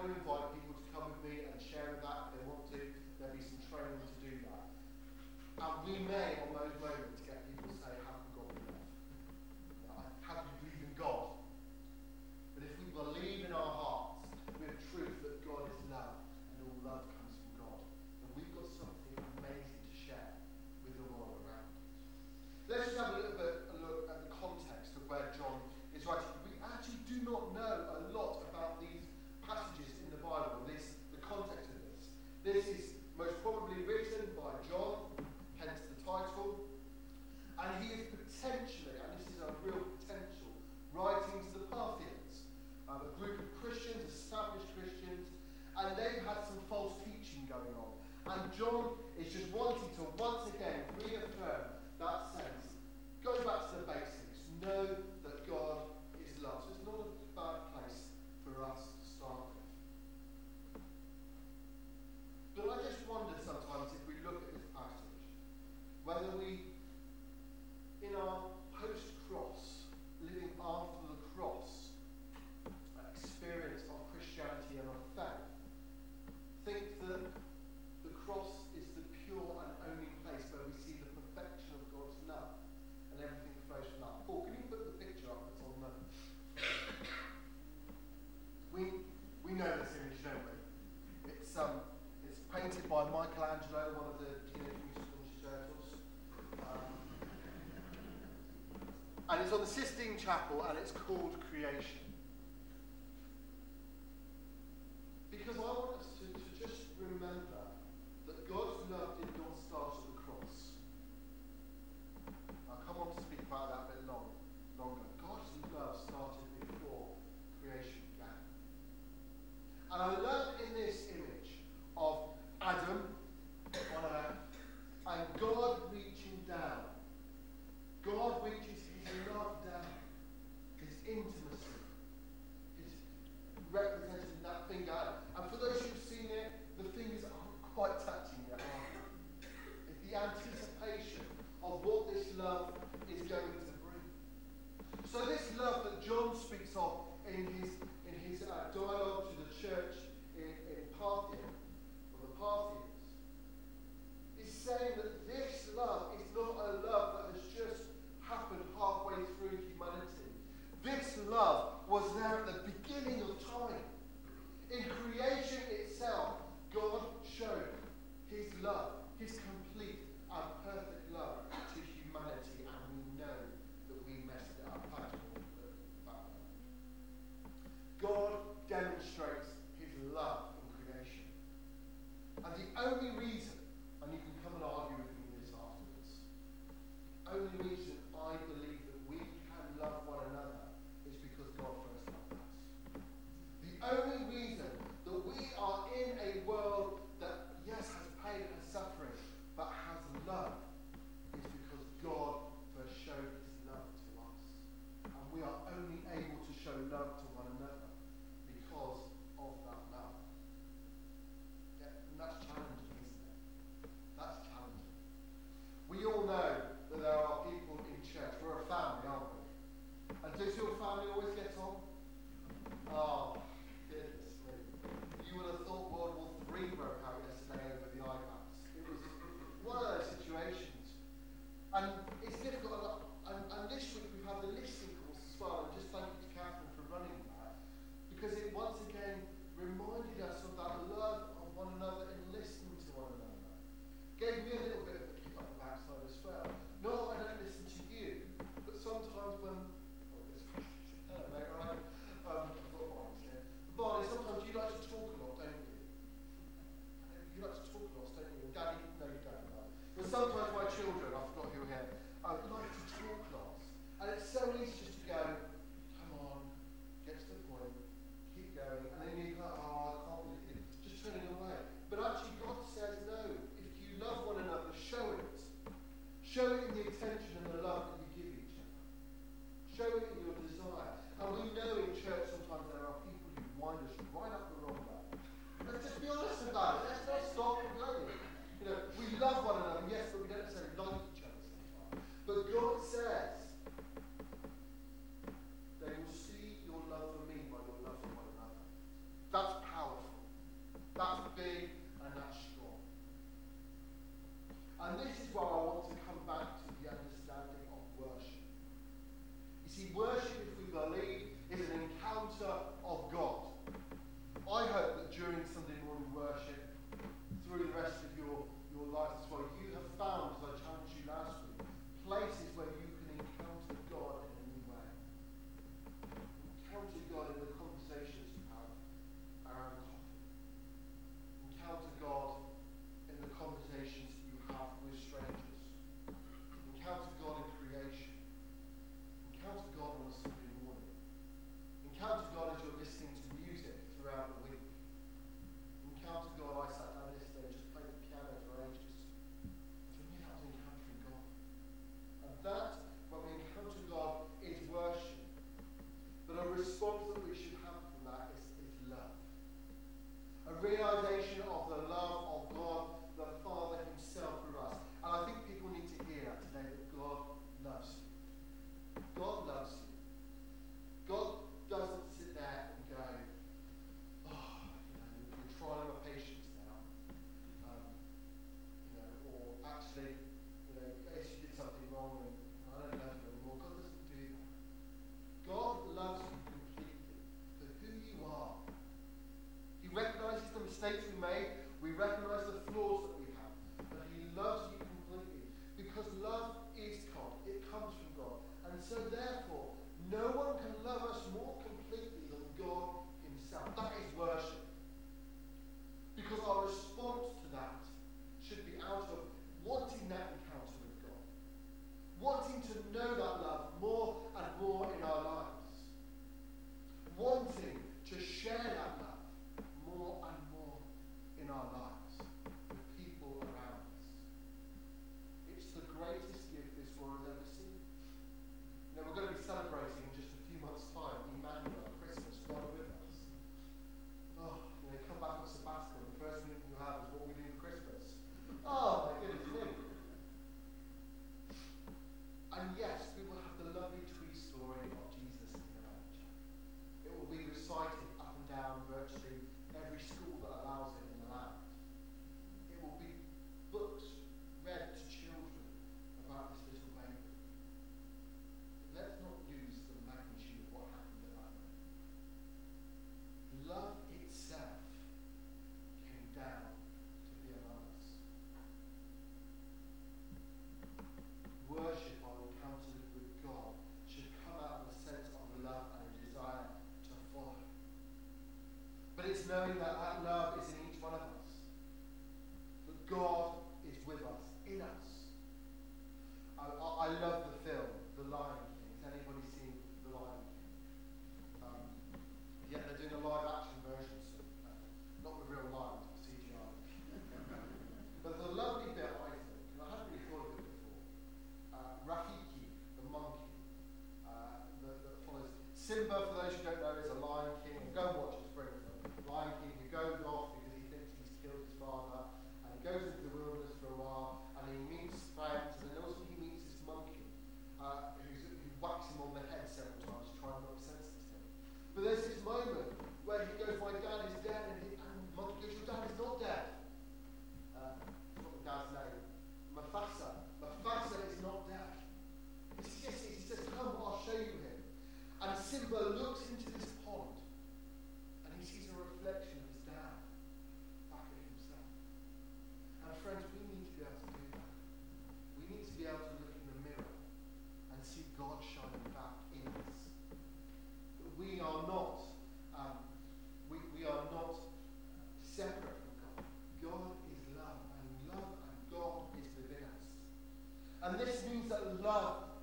to invite people to come with me and share that if they want to. There'll be some training to do that. And we may, on those moments, And it's called Creation.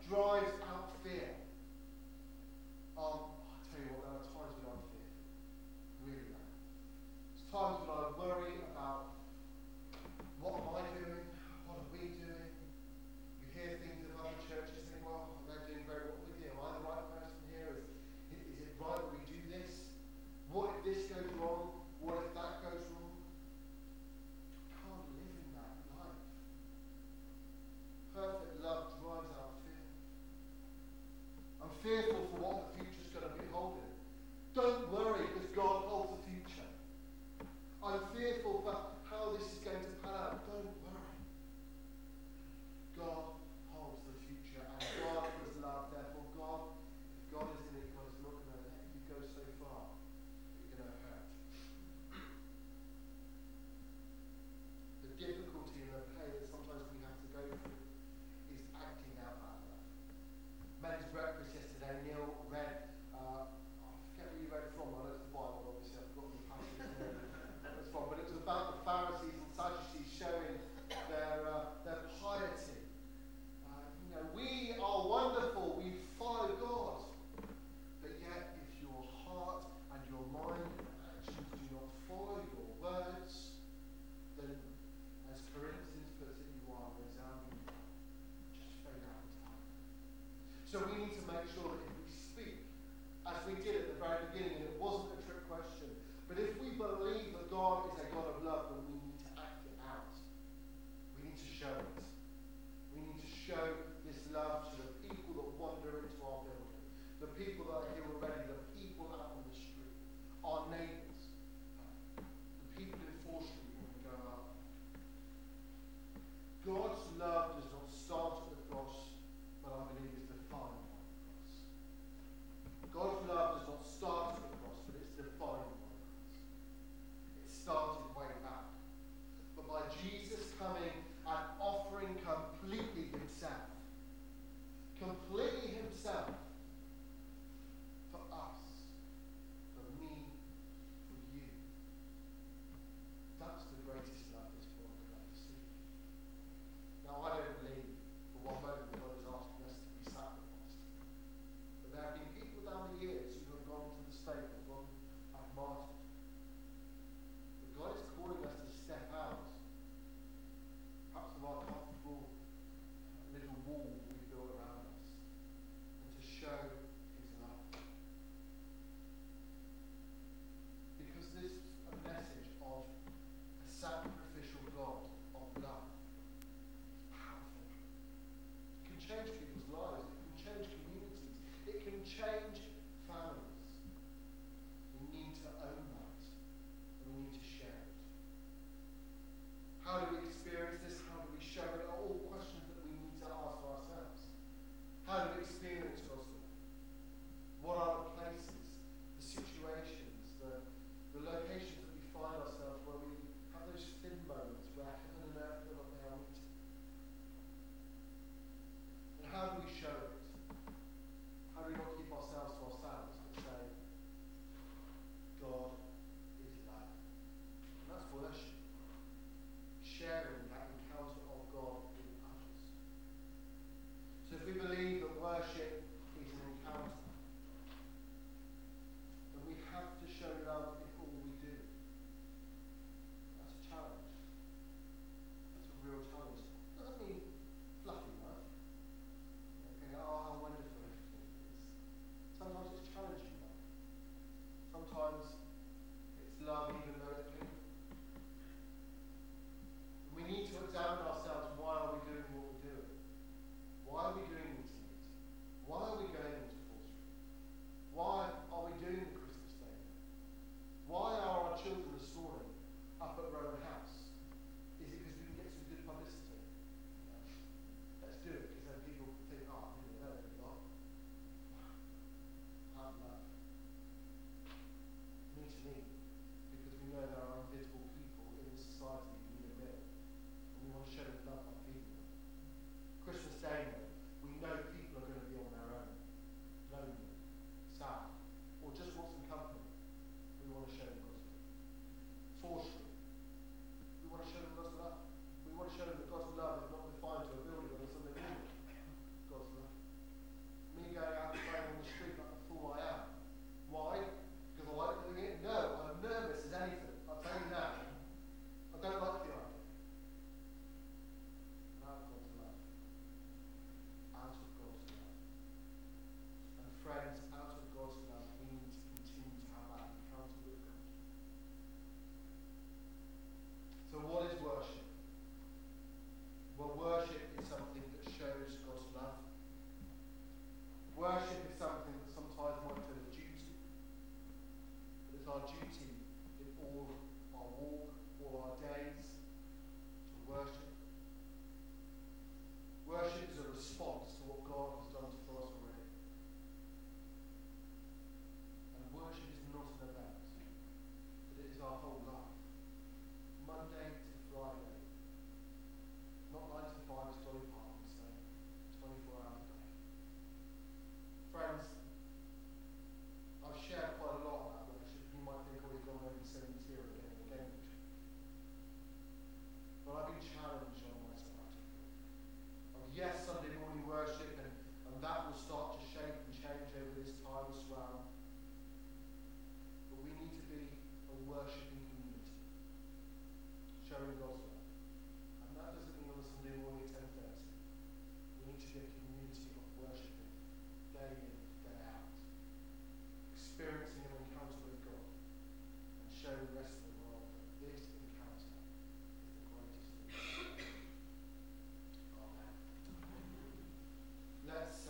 drives out fear.